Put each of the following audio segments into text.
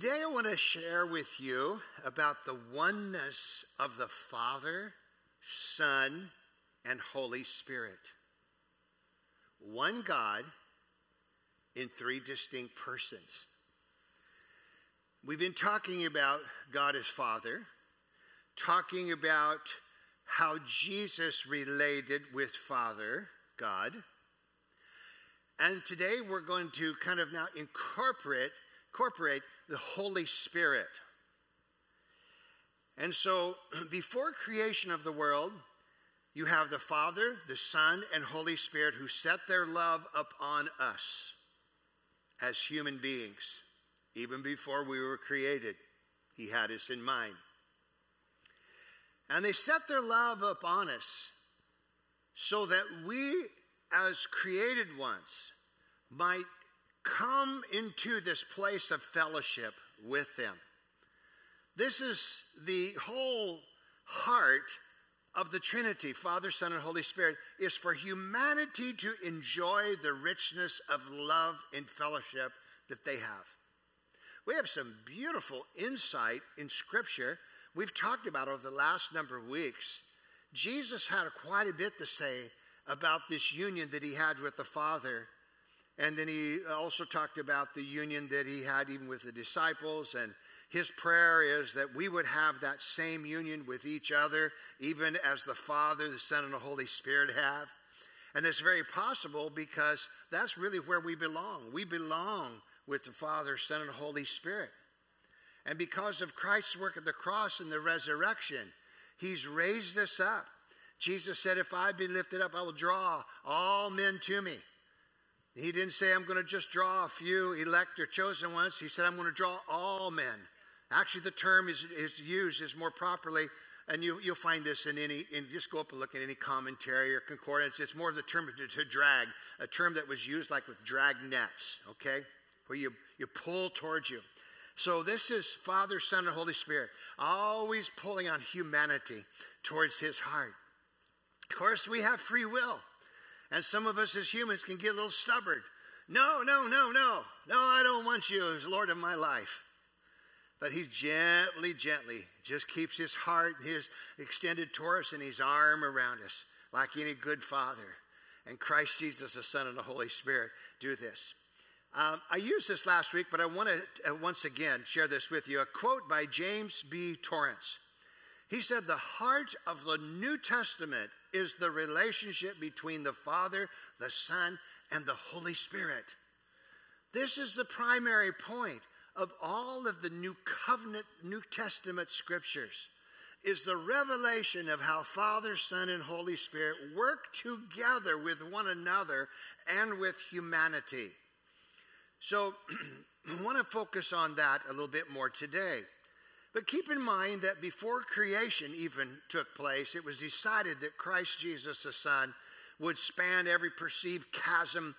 Today, I want to share with you about the oneness of the Father, Son, and Holy Spirit. One God in three distinct persons. We've been talking about God as Father, talking about how Jesus related with Father, God. And today we're going to kind of now incorporate, incorporate the Holy Spirit. And so, before creation of the world, you have the Father, the Son, and Holy Spirit who set their love upon us as human beings. Even before we were created, He had us in mind. And they set their love upon us so that we, as created ones, might come into this place of fellowship with them. This is the whole heart of the Trinity, Father, Son, and Holy Spirit, is for humanity to enjoy the richness of love and fellowship that they have. We have some beautiful insight in Scripture we've talked about over the last number of weeks. Jesus had quite a bit to say about this union that he had with the Father and then he also talked about the union that he had even with the disciples. And his prayer is that we would have that same union with each other, even as the Father, the Son, and the Holy Spirit have. And it's very possible because that's really where we belong. We belong with the Father, Son, and Holy Spirit. And because of Christ's work at the cross and the resurrection, He's raised us up. Jesus said, If I be lifted up, I will draw all men to me. He didn't say, I'm going to just draw a few elect or chosen ones. He said, I'm going to draw all men. Actually, the term is, is used is more properly, and you, you'll find this in any, in, just go up and look in any commentary or concordance. It's more of the term to, to drag, a term that was used like with drag nets, okay? Where you, you pull towards you. So this is Father, Son, and Holy Spirit, always pulling on humanity towards his heart. Of course, we have free will. And some of us as humans can get a little stubborn. No, no, no, no. No, I don't want you as Lord of my life. But he gently, gently just keeps his heart, his extended torus, and his arm around us, like any good father. And Christ Jesus, the Son, and the Holy Spirit do this. Um, I used this last week, but I want to uh, once again share this with you. A quote by James B. Torrance. He said, The heart of the New Testament is the relationship between the Father, the Son, and the Holy Spirit. This is the primary point of all of the New Covenant, New Testament scriptures is the revelation of how Father, Son, and Holy Spirit work together with one another and with humanity. So I want to focus on that a little bit more today. But keep in mind that before creation even took place, it was decided that Christ Jesus, the Son, would span every perceived chasm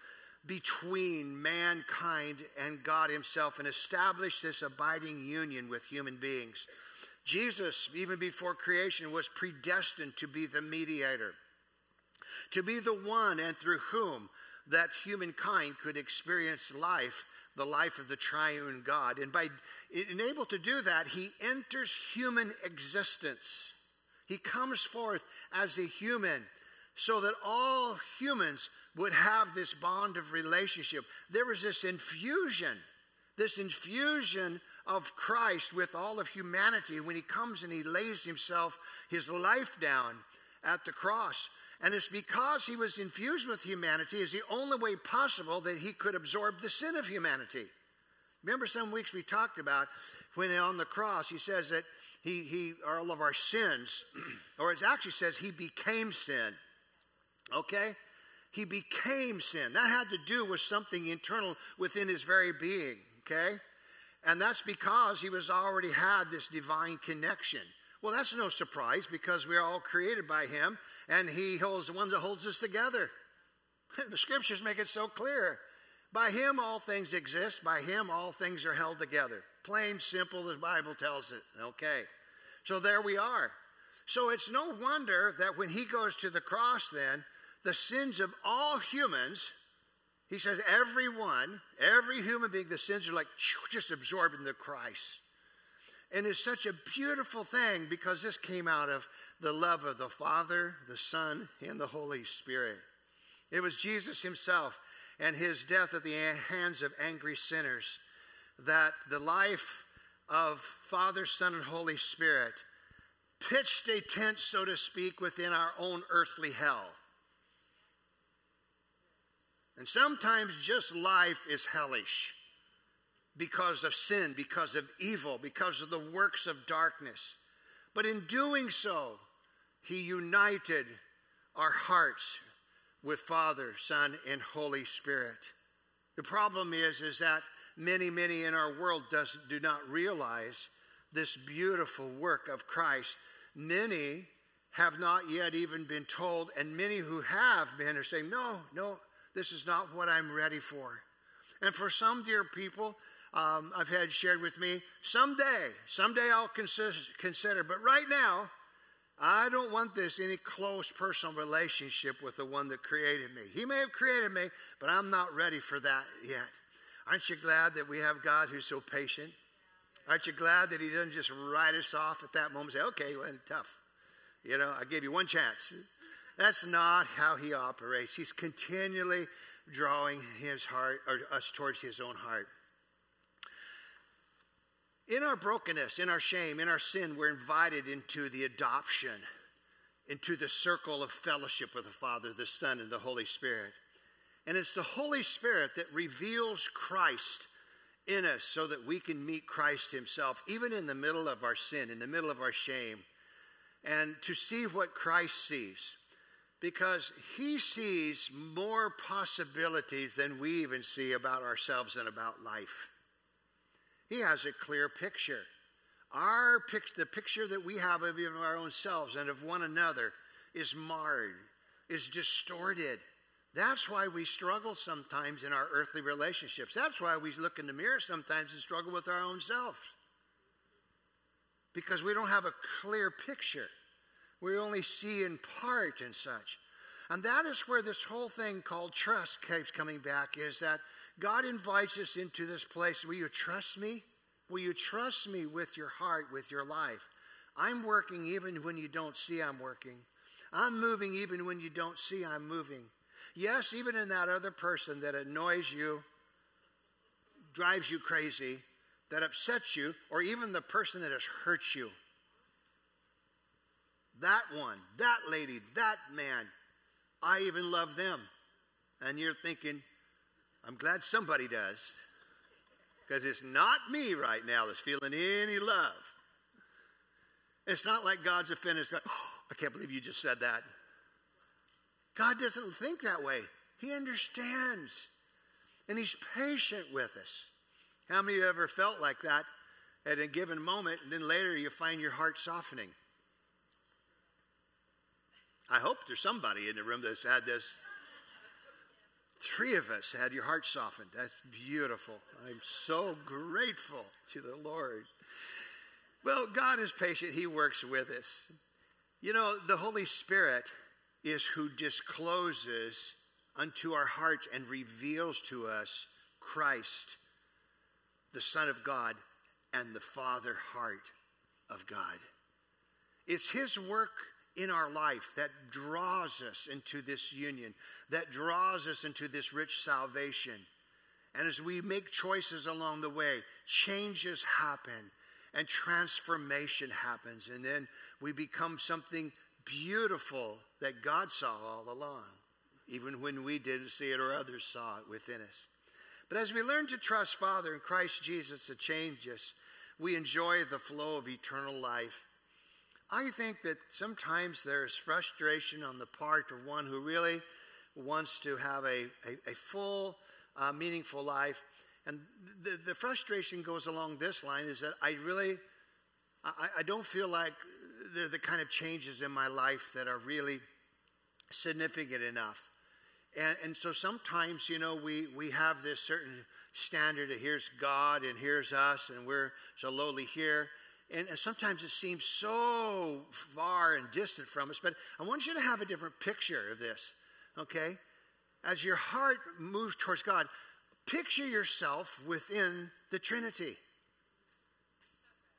between mankind and God Himself and establish this abiding union with human beings. Jesus, even before creation, was predestined to be the mediator, to be the one and through whom that humankind could experience life the life of the triune God. And by being able to do that, he enters human existence. He comes forth as a human so that all humans would have this bond of relationship. There was this infusion, this infusion of Christ with all of humanity when he comes and he lays himself, his life down at the cross. And it's because he was infused with humanity is the only way possible that he could absorb the sin of humanity. Remember some weeks we talked about when on the cross he says that he, he all of our sins, or it actually says he became sin. Okay? He became sin. That had to do with something internal within his very being. Okay? And that's because he was already had this divine connection. Well, that's no surprise because we're all created by him and he holds the one that holds us together. the scriptures make it so clear. By him all things exist, by him all things are held together. Plain, simple, the Bible tells it. Okay. So there we are. So it's no wonder that when he goes to the cross, then, the sins of all humans, He says, everyone, every human being, the sins are like just absorbed into Christ. And it's such a beautiful thing because this came out of the love of the Father, the Son, and the Holy Spirit. It was Jesus himself and his death at the hands of angry sinners that the life of Father, Son, and Holy Spirit pitched a tent, so to speak, within our own earthly hell. And sometimes just life is hellish because of sin, because of evil, because of the works of darkness. But in doing so, he united our hearts with Father, Son, and Holy Spirit. The problem is, is that many, many in our world does, do not realize this beautiful work of Christ. Many have not yet even been told, and many who have been are saying, No, no, this is not what I'm ready for. And for some dear people, um, I've had shared with me, someday, someday I'll consider, consider, but right now, I don't want this any close personal relationship with the one that created me. He may have created me, but I'm not ready for that yet. Aren't you glad that we have God who's so patient? Aren't you glad that He doesn't just write us off at that moment and say, okay, well, tough. You know, I gave you one chance. That's not how He operates. He's continually drawing His heart, or us towards His own heart. In our brokenness, in our shame, in our sin, we're invited into the adoption, into the circle of fellowship with the Father, the Son, and the Holy Spirit. And it's the Holy Spirit that reveals Christ in us so that we can meet Christ Himself, even in the middle of our sin, in the middle of our shame, and to see what Christ sees. Because He sees more possibilities than we even see about ourselves and about life. He has a clear picture. Our pic- the picture that we have of even our own selves and of one another is marred, is distorted. That's why we struggle sometimes in our earthly relationships. That's why we look in the mirror sometimes and struggle with our own selves. Because we don't have a clear picture. We only see in part and such. And that is where this whole thing called trust keeps coming back is that God invites us into this place. Will you trust me? Will you trust me with your heart, with your life? I'm working even when you don't see I'm working. I'm moving even when you don't see I'm moving. Yes, even in that other person that annoys you, drives you crazy, that upsets you, or even the person that has hurt you. That one, that lady, that man, I even love them. And you're thinking, I'm glad somebody does. Because it's not me right now that's feeling any love. It's not like God's offended. God, oh, I can't believe you just said that. God doesn't think that way. He understands. And He's patient with us. How many of you ever felt like that at a given moment, and then later you find your heart softening? I hope there's somebody in the room that's had this Three of us had your heart softened. That's beautiful. I'm so grateful to the Lord. Well, God is patient, He works with us. You know, the Holy Spirit is who discloses unto our hearts and reveals to us Christ, the Son of God, and the Father heart of God. It's His work in our life that draws us into this union, that draws us into this rich salvation. And as we make choices along the way, changes happen and transformation happens. And then we become something beautiful that God saw all along, even when we didn't see it or others saw it within us. But as we learn to trust Father in Christ Jesus to change us, we enjoy the flow of eternal life I think that sometimes there's frustration on the part of one who really wants to have a, a, a full, uh, meaningful life. And the, the frustration goes along this line is that I really, I, I don't feel like they're the kind of changes in my life that are really significant enough. And, and so sometimes, you know, we, we have this certain standard of here's God and here's us, and we're so lowly here. And, sometimes it seems so far and distant from us, but I want you to have a different picture of this, okay? as your heart moves towards God, picture yourself within the Trinity.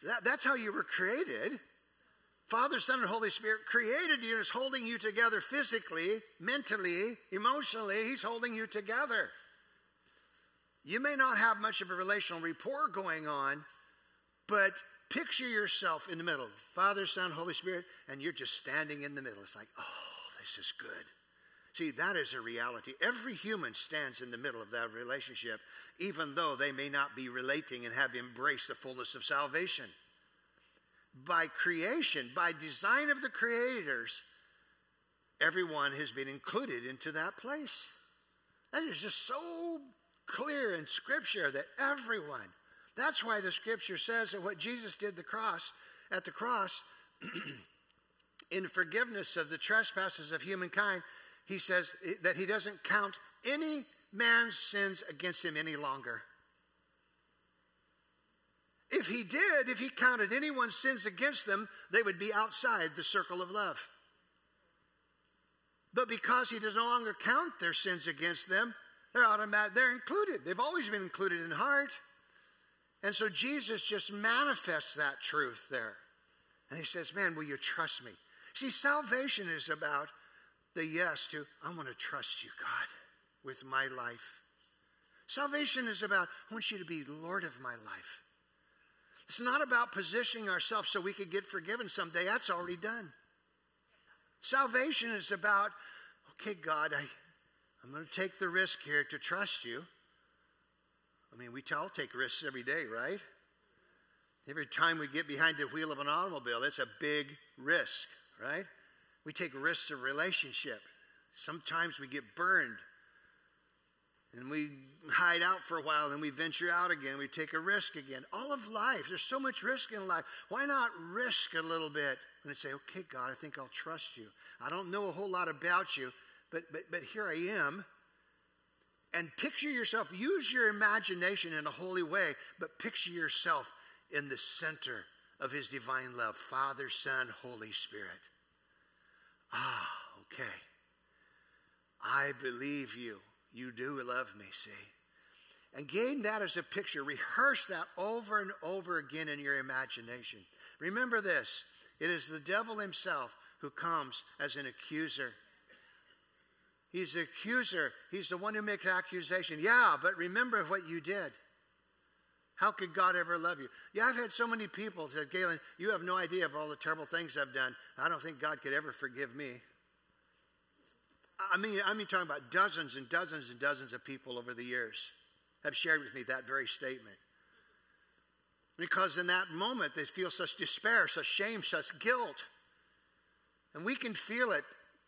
That, that's how you were created. Father, Son, and Holy Spirit created you and is holding you together physically, mentally, emotionally. He's holding you together. You may not have much of a relational rapport going on, but picture yourself in the middle Father, Son, Holy Spirit, and you're just standing in the middle. It's like, oh, this is good. See, that is a reality. Every human stands in the middle of that relationship, even though they may not be relating and have embraced the fullness of salvation. By creation, by design of the creators, everyone has been included into that place. That is just so clear in Scripture that everyone, that's why the Scripture says that what Jesus did the cross at the cross in forgiveness of the trespasses of humankind he says that he doesn't count any man's sins against him any longer. If he did, if he counted anyone's sins against them, they would be outside the circle of love. But because he does no longer count their sins against them, they're automatic, they're included. They've always been included in heart. And so Jesus just manifests that truth there. And he says, Man, will you trust me? See, salvation is about the yes to, I want to trust you, God, with my life. Salvation is about, I want you to be Lord of my life. It's not about positioning ourselves so we could get forgiven someday. That's already done. Salvation is about, okay, God, I, I'm going to take the risk here to trust you. Mean, we all take risks every day, right? Every time we get behind the wheel of an automobile, it's a big risk, right? We take risks of relationship. Sometimes we get burned and we hide out for a while and we venture out again. We take a risk again. All of life, there's so much risk in life. Why not risk a little bit and say, okay, God, I think I'll trust you. I don't know a whole lot about you, but, but, but here I am. And picture yourself, use your imagination in a holy way, but picture yourself in the center of His divine love Father, Son, Holy Spirit. Ah, okay. I believe you. You do love me, see? And gain that as a picture. Rehearse that over and over again in your imagination. Remember this it is the devil himself who comes as an accuser. He's the accuser. He's the one who makes accusation. Yeah, but remember what you did. How could God ever love you? Yeah, I've had so many people say, Galen, you have no idea of all the terrible things I've done. I don't think God could ever forgive me. I mean, I mean, talking about dozens and dozens and dozens of people over the years have shared with me that very statement. Because in that moment, they feel such despair, such shame, such guilt. And we can feel it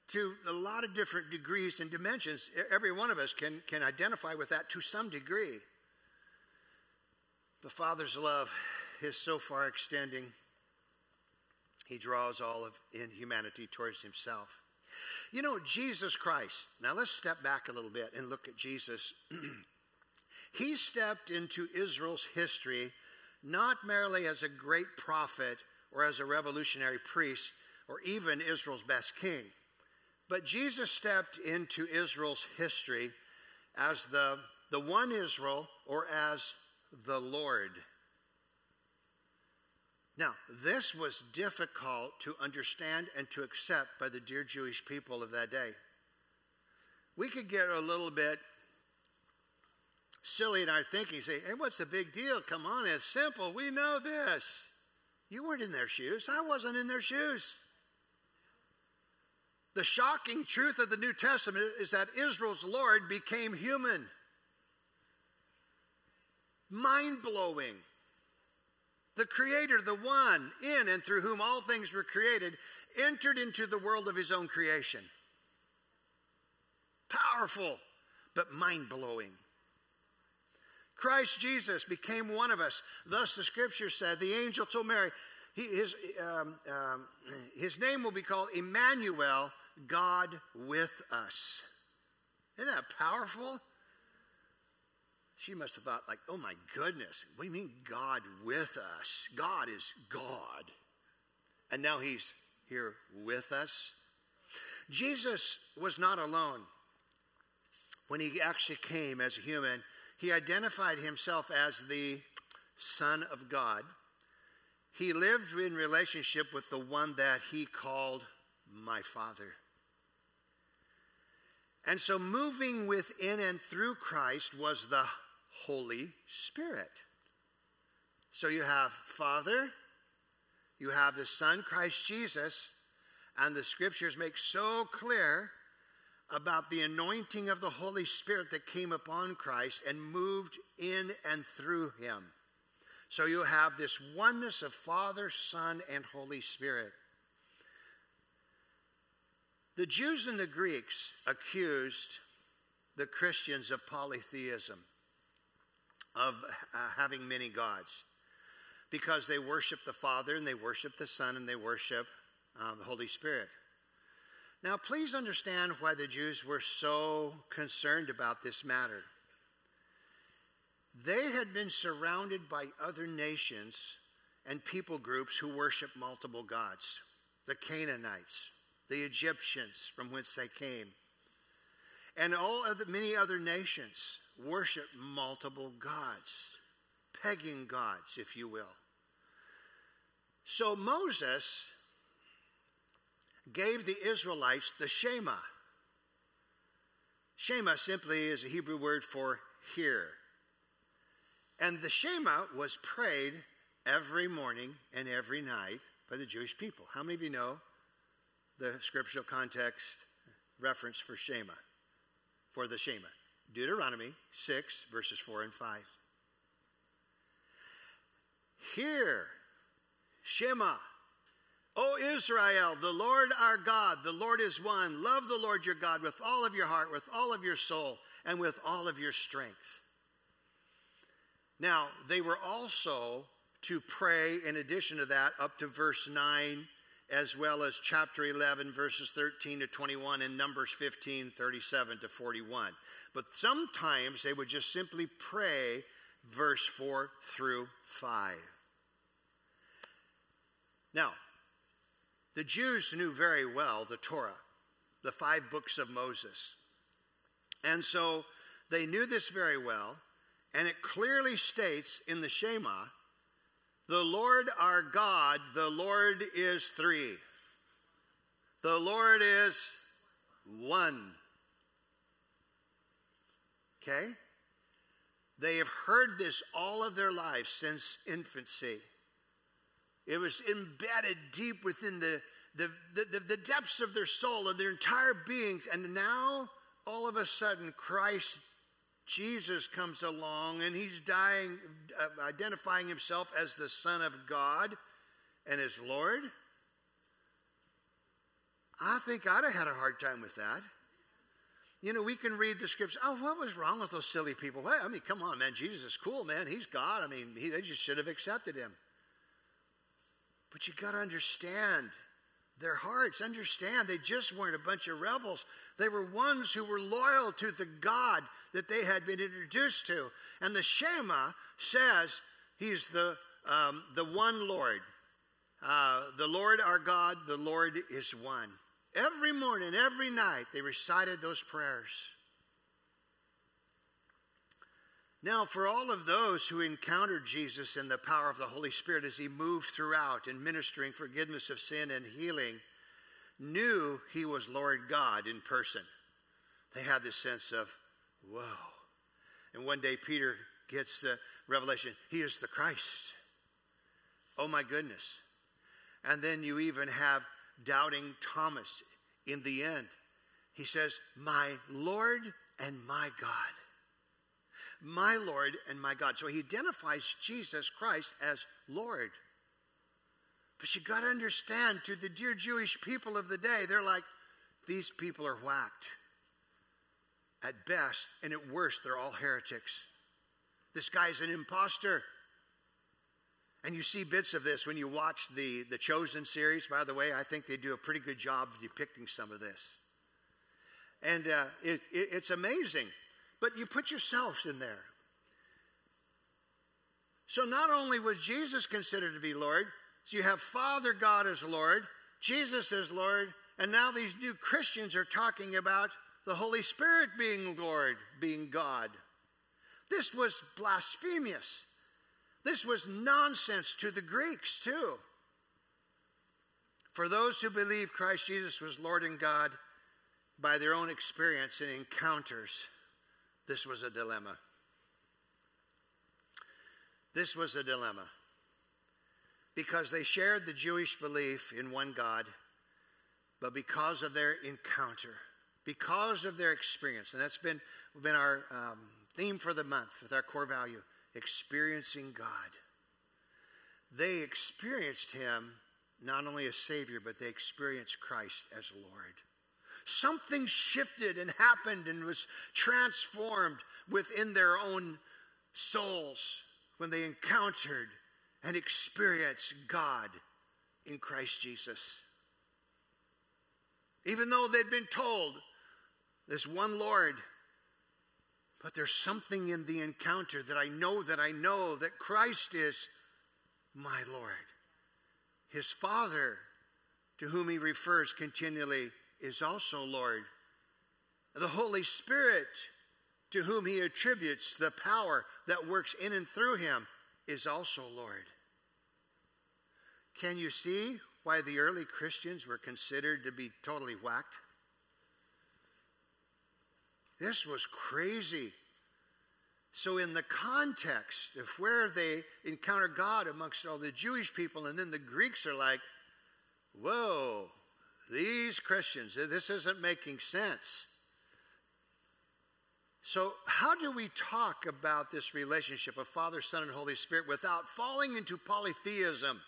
to a lot of different degrees and dimensions. Every one of us can, can identify with that to some degree. The Father's love is so far extending, He draws all of in humanity towards Himself. You know, Jesus Christ, now let's step back a little bit and look at Jesus. he stepped into Israel's history not merely as a great prophet or as a revolutionary priest or even Israel's best king, but Jesus stepped into Israel's history as the, the one Israel or as the Lord. Now, this was difficult to understand and to accept by the dear Jewish people of that day. We could get a little bit silly in our thinking, say, hey, what's the big deal? Come on, it's simple. We know this. You weren't in their shoes. I wasn't in their shoes. The shocking truth of the New Testament is that Israel's Lord became human mind blowing. The Creator, the one in and through whom all things were created, entered into the world of his own creation. Powerful, but mind blowing. Christ Jesus became one of us. Thus, the scripture said, the angel told Mary, his, um, um, his name will be called Emmanuel, God with us. Isn't that powerful? She must have thought, like, oh my goodness, we mean God with us? God is God. And now he's here with us. Jesus was not alone. when he actually came as a human, he identified himself as the Son of God. He lived in relationship with the one that he called my Father. And so, moving within and through Christ was the Holy Spirit. So, you have Father, you have the Son, Christ Jesus, and the scriptures make so clear about the anointing of the Holy Spirit that came upon Christ and moved in and through him. So you have this oneness of Father, Son, and Holy Spirit. The Jews and the Greeks accused the Christians of polytheism, of uh, having many gods, because they worship the Father and they worship the Son and they worship uh, the Holy Spirit. Now, please understand why the Jews were so concerned about this matter. They had been surrounded by other nations and people groups who worship multiple gods the Canaanites, the Egyptians from whence they came, and all of the many other nations worship multiple gods, pagan gods, if you will. So Moses gave the Israelites the Shema. Shema simply is a Hebrew word for hear. And the Shema was prayed every morning and every night by the Jewish people. How many of you know the scriptural context reference for Shema? For the Shema. Deuteronomy 6, verses 4 and 5. Hear, Shema, O Israel, the Lord our God, the Lord is one. Love the Lord your God with all of your heart, with all of your soul, and with all of your strength. Now, they were also to pray, in addition to that, up to verse 9, as well as chapter 11, verses 13 to 21, and Numbers 15, 37 to 41. But sometimes they would just simply pray verse 4 through 5. Now, the Jews knew very well the Torah, the five books of Moses. And so they knew this very well, and it clearly states in the Shema the Lord our God, the Lord is three. The Lord is one. Okay? They have heard this all of their lives since infancy. It was embedded deep within the, the, the, the, depths of their soul and their entire beings. And now, all of a sudden, Christ Jesus comes along and he's dying, uh, identifying himself as the Son of God and as Lord. I think I'd have had a hard time with that. You know, we can read the scriptures. Oh, what was wrong with those silly people? I mean, come on, man. Jesus is cool, man. He's God. I mean, he, they just should have accepted him. But you got to understand their hearts. Understand, they just weren't a bunch of rebels. They were ones who were loyal to the God that they had been introduced to. And the Shema says he's the, um, the one Lord. Uh, the Lord our God, the Lord is one. Every morning, every night, they recited those prayers. Now, for all of those who encountered Jesus in the power of the Holy Spirit as he moved throughout in ministering forgiveness of sin and healing, knew he was Lord God in person. They had this sense of, whoa. And one day Peter gets the revelation he is the Christ. Oh my goodness. And then you even have doubting Thomas in the end. He says, My Lord and my God my Lord and my God. So he identifies Jesus Christ as Lord. But you got to understand, to the dear Jewish people of the day, they're like, these people are whacked. At best, and at worst, they're all heretics. This guy's an impostor. And you see bits of this when you watch the, the Chosen series. By the way, I think they do a pretty good job of depicting some of this. And uh, it, it, it's amazing but you put yourselves in there. So not only was Jesus considered to be Lord, so you have Father God as Lord, Jesus as Lord, and now these new Christians are talking about the Holy Spirit being Lord, being God. This was blasphemous. This was nonsense to the Greeks, too. For those who believe Christ Jesus was Lord and God by their own experience and encounters, this was a dilemma. This was a dilemma because they shared the Jewish belief in one God, but because of their encounter, because of their experience, and that's been, been our um, theme for the month with our core value experiencing God. They experienced Him not only as Savior, but they experienced Christ as Lord. Something shifted and happened and was transformed within their own souls when they encountered and experienced God in Christ Jesus. Even though they'd been told there's one Lord, but there's something in the encounter that I know that I know that Christ is my Lord. His Father, to whom he refers continually, is also Lord. The Holy Spirit, to whom he attributes the power that works in and through him, is also Lord. Can you see why the early Christians were considered to be totally whacked? This was crazy. So, in the context of where they encounter God amongst all the Jewish people, and then the Greeks are like, whoa, these Christians, this isn't making sense. So, how do we talk about this relationship of Father, Son, and Holy Spirit without falling into polytheism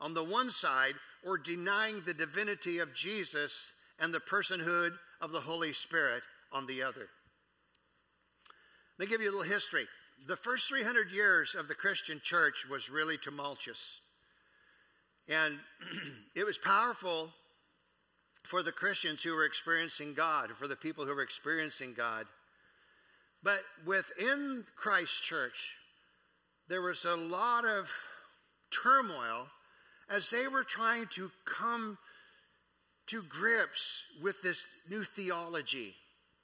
on the one side or denying the divinity of Jesus and the personhood of the Holy Spirit on the other? Let me give you a little history. The first 300 years of the Christian church was really tumultuous. And it was powerful for the Christians who were experiencing God, for the people who were experiencing God. But within Christ Church, there was a lot of turmoil as they were trying to come to grips with this new theology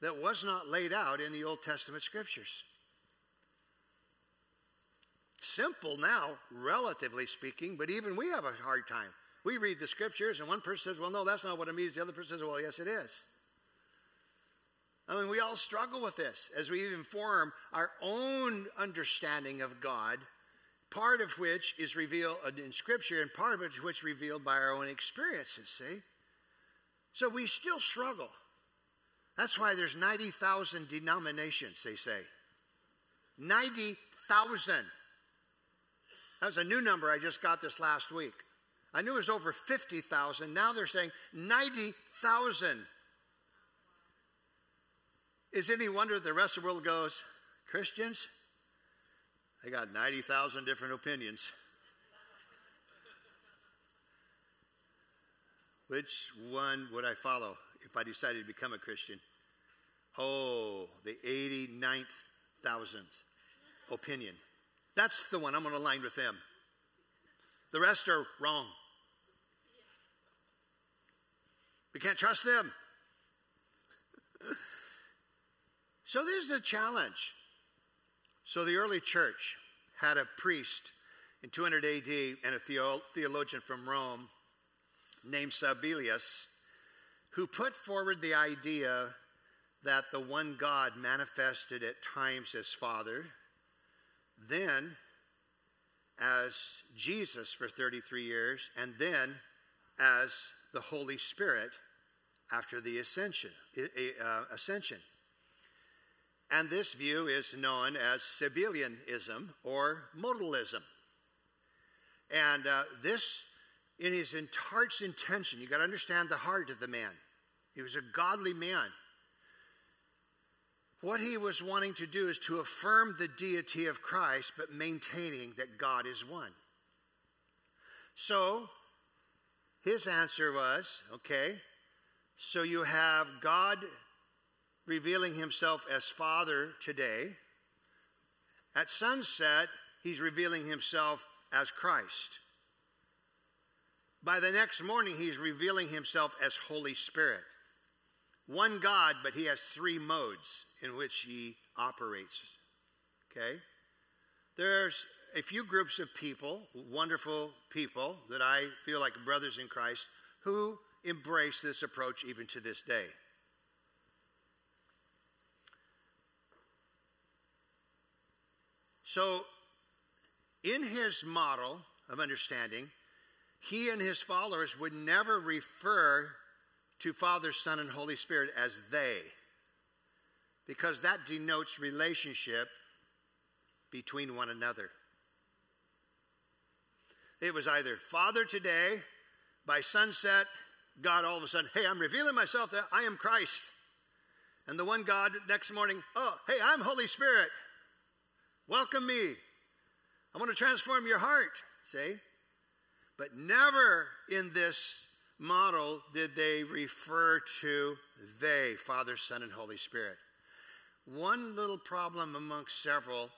that was not laid out in the Old Testament scriptures. Simple now, relatively speaking, but even we have a hard time. We read the scriptures, and one person says, Well, no, that's not what it means. The other person says, Well, yes, it is. I mean, we all struggle with this as we even form our own understanding of God, part of which is revealed in Scripture and part of which revealed by our own experiences, see? So we still struggle. That's why there's 90,000 denominations, they say. 90,000. That was a new number I just got this last week. I knew it was over 50,000. Now they're saying 90,000. Is any wonder the rest of the world goes, Christians? They got 90,000 different opinions. Which one would I follow if I decided to become a Christian? Oh, the 89th thousandth opinion. That's the one I'm going to align with them. The rest are wrong. We can't trust them. so there's the challenge. So the early church had a priest in 200 AD and a theologian from Rome named Sabellius who put forward the idea that the one God manifested at times as Father, then as Jesus for 33 years, and then as the Holy Spirit after the ascension. Uh, ascension. And this view is known as Sabellianism or modalism. And uh, this, in his heart's intention, you got to understand the heart of the man. He was a godly man. What he was wanting to do is to affirm the deity of Christ, but maintaining that God is one. So, his answer was okay, so you have God revealing himself as Father today. At sunset, he's revealing himself as Christ. By the next morning, he's revealing himself as Holy Spirit. One God, but he has three modes in which he operates. Okay? There's a few groups of people, wonderful people that I feel like brothers in Christ, who embrace this approach even to this day. So, in his model of understanding, he and his followers would never refer to Father, Son, and Holy Spirit as they, because that denotes relationship between one another. It was either Father today, by sunset, God all of a sudden, hey, I'm revealing myself that I am Christ. And the one God next morning, oh, hey, I'm Holy Spirit. Welcome me. I want to transform your heart, see? But never in this model did they refer to they, Father, Son, and Holy Spirit. One little problem amongst several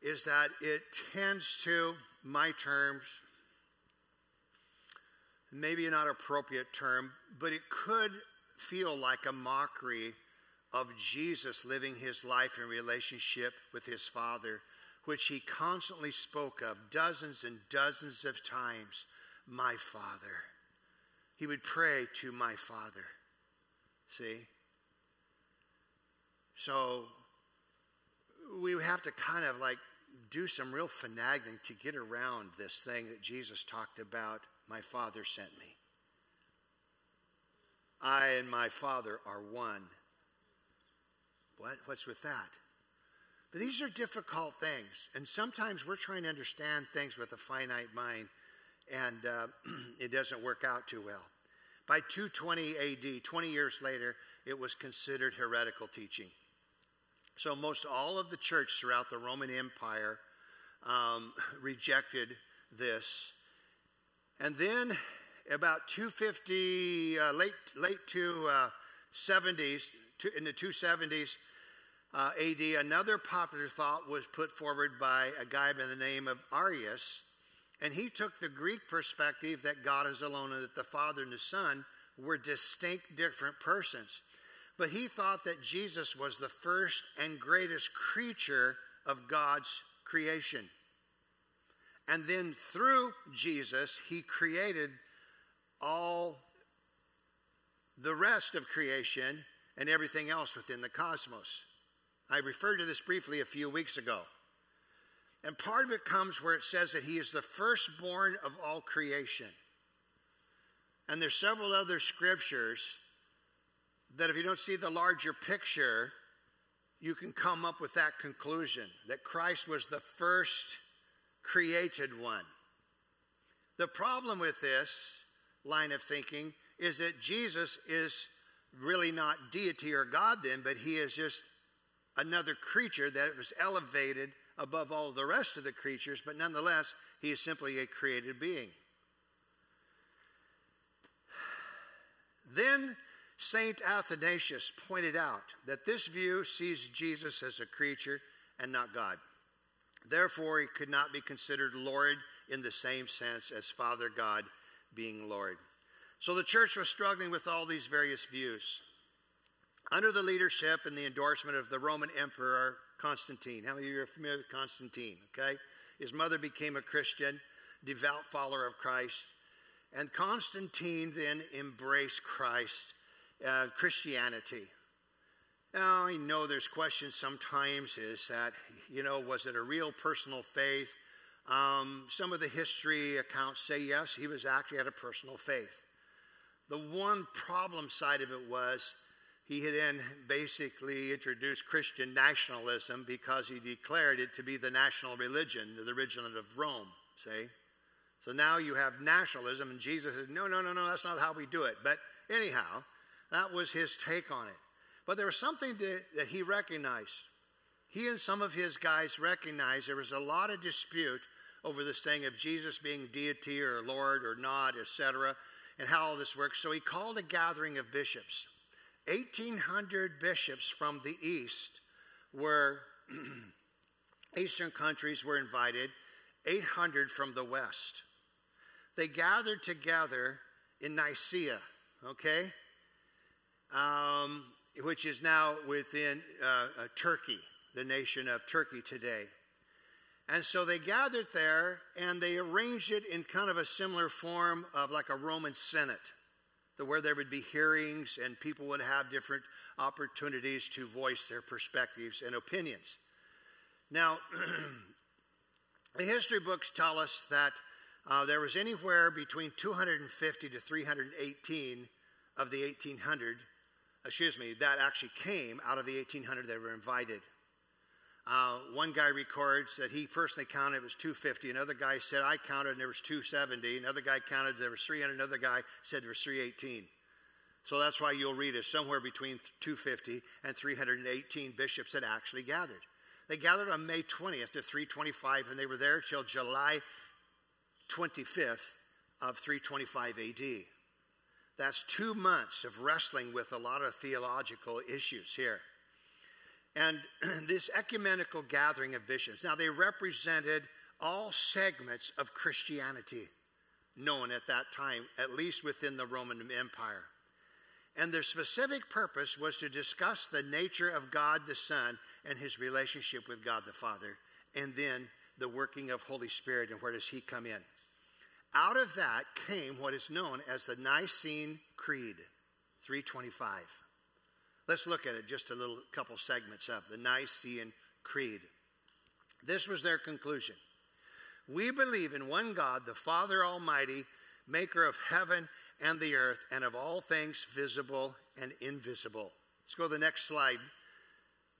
is that it tends to, my terms, maybe not appropriate term, but it could feel like a mockery of Jesus living his life in relationship with his Father, which he constantly spoke of dozens and dozens of times my Father. He would pray to my Father. See? So we have to kind of like do some real finagling to get around this thing that Jesus talked about my Father sent me. I and my Father are one. What? What's with that? But these are difficult things, and sometimes we're trying to understand things with a finite mind, and uh, it doesn't work out too well. By 220 AD, 20 years later, it was considered heretical teaching. So, most all of the church throughout the Roman Empire um, rejected this and then about 250, uh, late, late to uh, 70s, to, in the 270s uh, AD, another popular thought was put forward by a guy by the name of Arius. And he took the Greek perspective that God is alone and that the Father and the Son were distinct, different persons. But he thought that Jesus was the first and greatest creature of God's creation. And then through Jesus, he created all the rest of creation and everything else within the cosmos. I referred to this briefly a few weeks ago. And part of it comes where it says that he is the firstborn of all creation. And there's several other scriptures that if you don't see the larger picture, you can come up with that conclusion that Christ was the first created one. The problem with this line of thinking is that Jesus is really not deity or God then, but he is just another creature that was elevated above all the rest of the creatures, but nonetheless, he is simply a created being. Then Saint Athanasius pointed out that this view sees Jesus as a creature and not God. Therefore, he could not be considered Lord in the same sense as Father God being Lord. So the church was struggling with all these various views. Under the leadership and the endorsement of the Roman Emperor Constantine. How many of you are familiar with Constantine? Okay? His mother became a Christian, devout follower of Christ. And Constantine then embraced Christ, uh, Christianity. Now, I know there's questions sometimes is that, you know, was it a real personal faith? Um, some of the history accounts say yes, he was actually had a personal faith. The one problem side of it was he then basically introduced Christian nationalism because he declared it to be the national religion, the religion of Rome, see? So now you have nationalism, and Jesus said, no, no, no, no, that's not how we do it. But anyhow, that was his take on it. But there was something that, that he recognized. He and some of his guys recognized there was a lot of dispute over this thing of Jesus being deity or Lord or not, etc., and how all this works. So he called a gathering of bishops. 1,800 bishops from the East were, Eastern countries were invited, 800 from the West. They gathered together in Nicaea, okay? um, which is now within uh, uh, Turkey, the nation of Turkey today. And so they gathered there and they arranged it in kind of a similar form of like a Roman Senate, where there would be hearings and people would have different opportunities to voice their perspectives and opinions. Now, the history books tell us that uh, there was anywhere between 250 to 318 of the 1800, excuse me, that actually came out of the 1800 that were invited. Uh, one guy records that he personally counted it was 250. Another guy said I counted and there was 270. Another guy counted there was 300. Another guy said there was 318. So that's why you'll read it somewhere between 250 and 318 bishops had actually gathered. They gathered on May 20th to 325, and they were there till July 25th of 325 AD. That's two months of wrestling with a lot of theological issues here. And this ecumenical gathering of bishops, now they represented all segments of Christianity known at that time, at least within the Roman Empire. And their specific purpose was to discuss the nature of God the Son and his relationship with God the Father, and then the working of Holy Spirit and where does he come in. Out of that came what is known as the Nicene Creed, 325. Let's look at it just a little couple segments of the Nicene Creed. This was their conclusion. We believe in one God, the Father Almighty, maker of heaven and the earth, and of all things visible and invisible. Let's go to the next slide.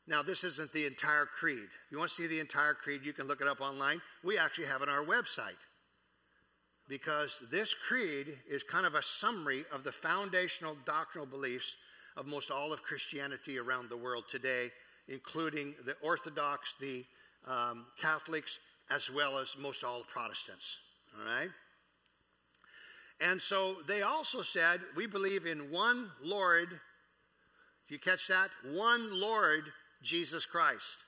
Now, this isn't the entire creed. If you want to see the entire creed, you can look it up online. We actually have it on our website because this creed is kind of a summary of the foundational doctrinal beliefs of most all of Christianity around the world today, including the Orthodox, the um, Catholics, as well as most all Protestants. All right? And so they also said, we believe in one Lord. You catch that? One Lord, Jesus Christ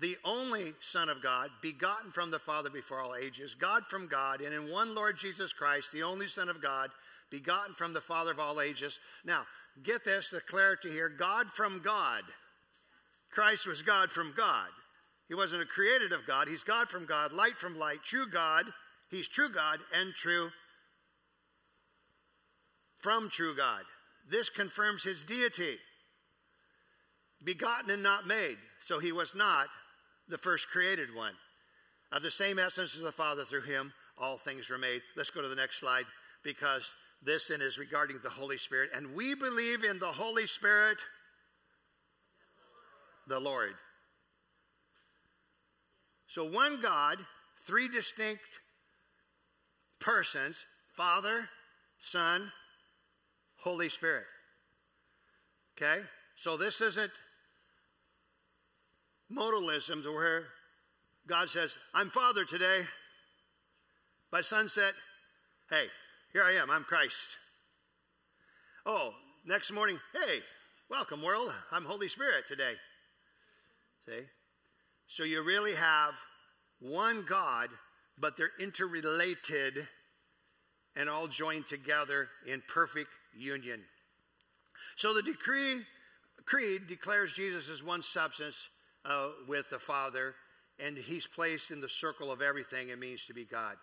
the only Son of God, begotten from the Father before all ages, God from God, and in one Lord Jesus Christ, the only Son of God, begotten from the Father of all ages. Now, get this, the clarity here God from God. Christ was God from God. He wasn't a created of God, He's God from God, light from light, true God. He's true God and true from true God. This confirms His deity. Begotten and not made. So He was not the first created one. Of the same essence as the Father, through him all things were made. Let's go to the next slide because this then is regarding the Holy Spirit. And we believe in the Holy Spirit, the Lord. So, one God, three distinct persons Father, Son, Holy Spirit. Okay? So, this isn't modalism where God says, I'm Father today. By sunset, hey, here I am, I'm Christ. Oh, next morning, hey, welcome world, I'm Holy Spirit today. See? So you really have one God, but they're interrelated and all joined together in perfect union. So the decree creed declares Jesus as one substance uh, with the Father, and he's placed in the circle of everything it means to be God.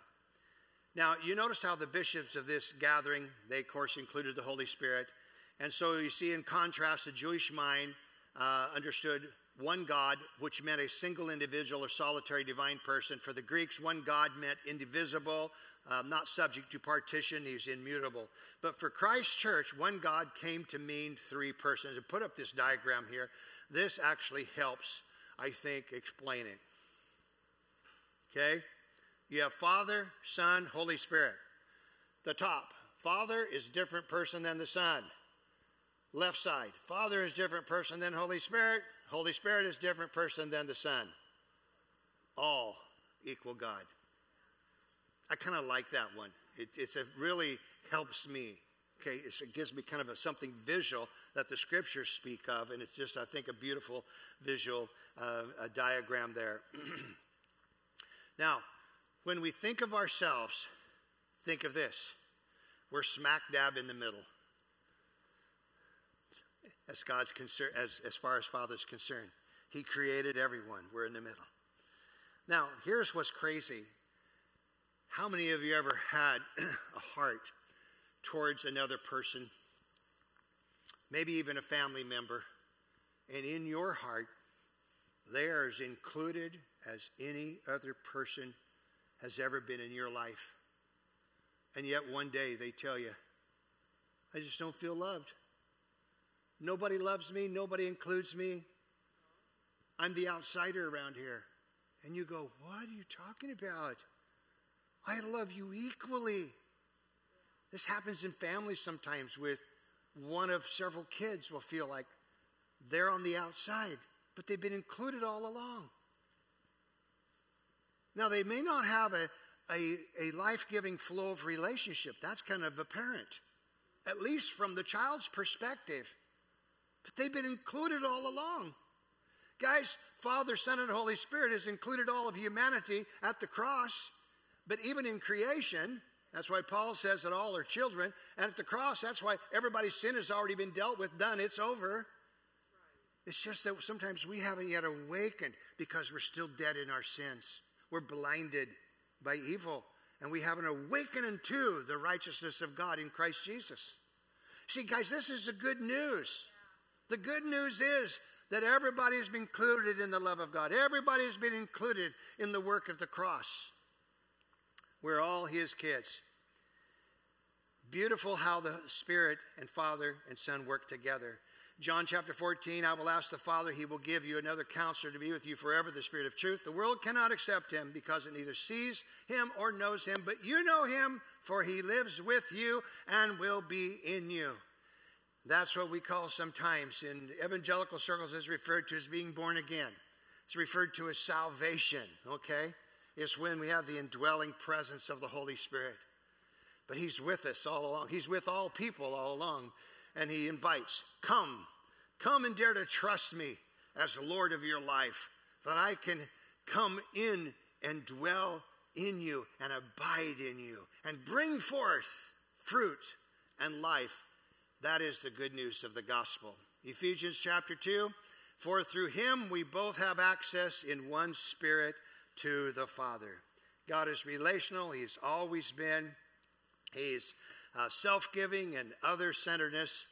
Now, you noticed how the bishops of this gathering, they of course included the Holy Spirit. And so you see, in contrast, the Jewish mind uh, understood one God, which meant a single individual or solitary divine person. For the Greeks, one God meant indivisible, um, not subject to partition, he's immutable. But for Christ's church, one God came to mean three persons. And put up this diagram here. This actually helps I think, explaining. Okay? You have Father, Son, Holy Spirit. The top, Father is different person than the Son. Left side, Father is different person than Holy Spirit. Holy Spirit is different person than the Son. All equal God. I kind of like that one. It, it's a really helps me. Okay, it gives me kind of a, something visual that the scriptures speak of, and it's just, I think, a beautiful visual uh, a diagram there. now, when we think of ourselves, think of this we're smack dab in the middle. as God's concern, as, as far as Father's concerned. He created everyone. We're in the middle. Now, here's what's crazy. How many of you ever had a heart towards another person, maybe even a family member, and in your heart, they are as included as any other person has ever been in your life. And yet one day they tell you, I just don't feel loved. Nobody loves me, nobody includes me. I'm the outsider around here. And you go, What are you talking about? I love you equally. This happens in families sometimes with one of several kids will feel like they're on the outside, but they've been included all along. Now, they may not have a, a, a life giving flow of relationship. That's kind of apparent, at least from the child's perspective. But they've been included all along. Guys, Father, Son, and Holy Spirit has included all of humanity at the cross. But even in creation, that's why Paul says that all are children. And at the cross, that's why everybody's sin has already been dealt with, done, it's over. It's just that sometimes we haven't yet awakened because we're still dead in our sins. We're blinded by evil, and we have an awakening to the righteousness of God in Christ Jesus. See, guys, this is the good news. The good news is that everybody has been included in the love of God. Everybody has been included in the work of the cross. We're all His kids. Beautiful how the Spirit and Father and Son work together. John chapter 14, I will ask the Father, he will give you another counselor to be with you forever, the Spirit of truth. The world cannot accept him because it neither sees him or knows him, but you know him, for he lives with you and will be in you. That's what we call sometimes in evangelical circles is referred to as being born again. It's referred to as salvation, okay? It's when we have the indwelling presence of the Holy Spirit. But he's with us all along. He's with all people all along. And he invites, Come, come and dare to trust me as the Lord of your life, that I can come in and dwell in you and abide in you and bring forth fruit and life that is the good news of the gospel. Ephesians chapter 2 For through him we both have access in one spirit to the Father. God is relational, He's always been. He's uh, self giving and other centeredness.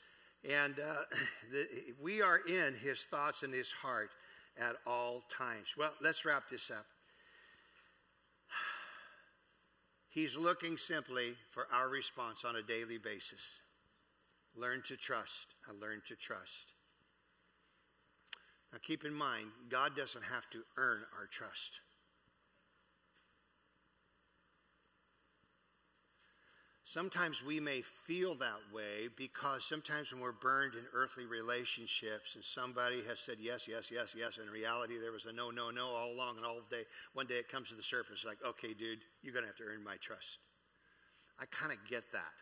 And uh, the, we are in His thoughts and His heart at all times. Well, let's wrap this up. He's looking simply for our response on a daily basis. Learn to trust. I learned to trust. Now keep in mind, God doesn't have to earn our trust. Sometimes we may feel that way because sometimes when we're burned in earthly relationships and somebody has said yes, yes, yes, yes, and in reality there was a no, no, no all along and all day, one day it comes to the surface like, okay, dude, you're going to have to earn my trust. I kind of get that.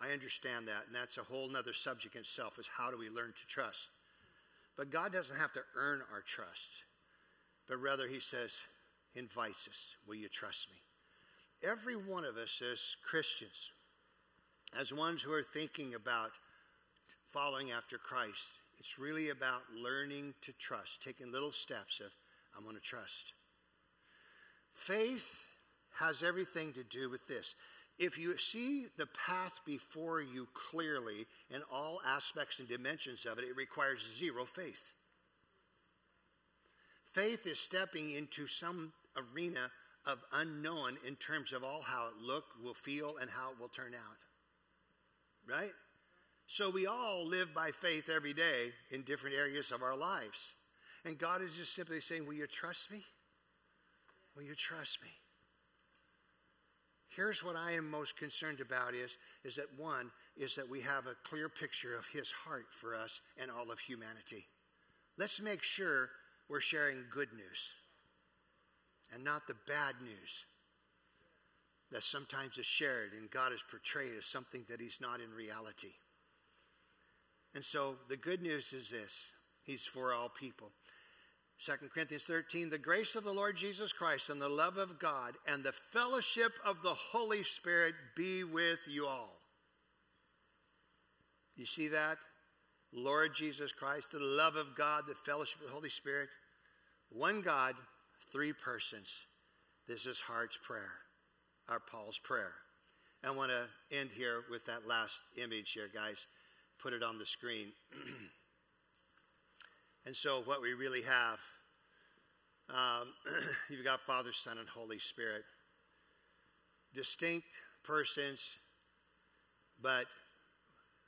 I understand that, and that's a whole other subject in itself is how do we learn to trust? But God doesn't have to earn our trust, but rather He says, invites us, Will you trust me? Every one of us as Christians, as ones who are thinking about following after Christ, it's really about learning to trust, taking little steps of, I'm going to trust. Faith has everything to do with this if you see the path before you clearly in all aspects and dimensions of it, it requires zero faith. Faith is stepping into some arena of unknown in terms of all how it look, will feel, and how it will turn out. Right? So we all live by faith every day in different areas of our lives. And God is just simply saying, Will you trust me? Will you trust me? Here's what I am most concerned about is, is that one, is that we have a clear picture of his heart for us and all of humanity. Let's make sure we're sharing good news and not the bad news that sometimes is shared and God is portrayed as something that he's not in reality. And so the good news is this He's for all people. 2 Corinthians 13, the grace of the Lord Jesus Christ and the love of God and the fellowship of the Holy Spirit be with you all. You see that? Lord Jesus Christ, the love of God, the fellowship of the Holy Spirit, one God, three persons. This is Heart's prayer, our Paul's prayer. I want to end here with that last image here, guys. Put it on the screen. and so, what we really have, um, you've got Father, Son, and Holy Spirit. Distinct persons, but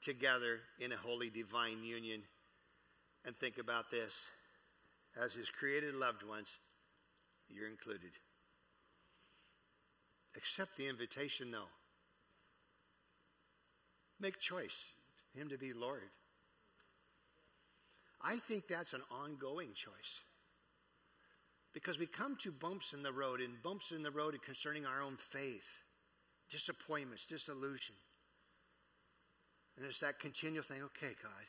together in a holy divine union. And think about this as his created loved ones, you're included. Accept the invitation, though. Make choice, him to be Lord. I think that's an ongoing choice. Because we come to bumps in the road, and bumps in the road concerning our own faith, disappointments, disillusion. And it's that continual thing okay, God,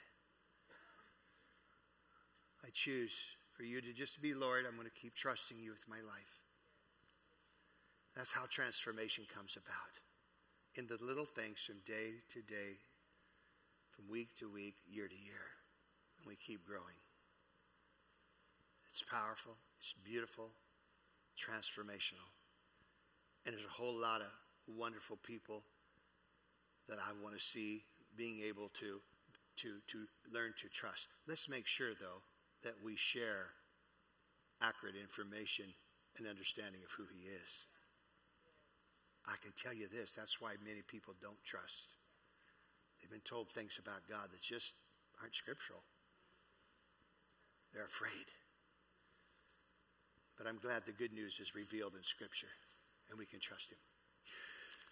I choose for you to just be Lord. I'm going to keep trusting you with my life. That's how transformation comes about in the little things from day to day, from week to week, year to year. And we keep growing. It's powerful, it's beautiful, transformational. And there's a whole lot of wonderful people that I want to see being able to, to, to learn to trust. Let's make sure, though, that we share accurate information and understanding of who he is. I can tell you this that's why many people don't trust. They've been told things about God that just aren't scriptural. They're afraid. But I'm glad the good news is revealed in Scripture and we can trust Him.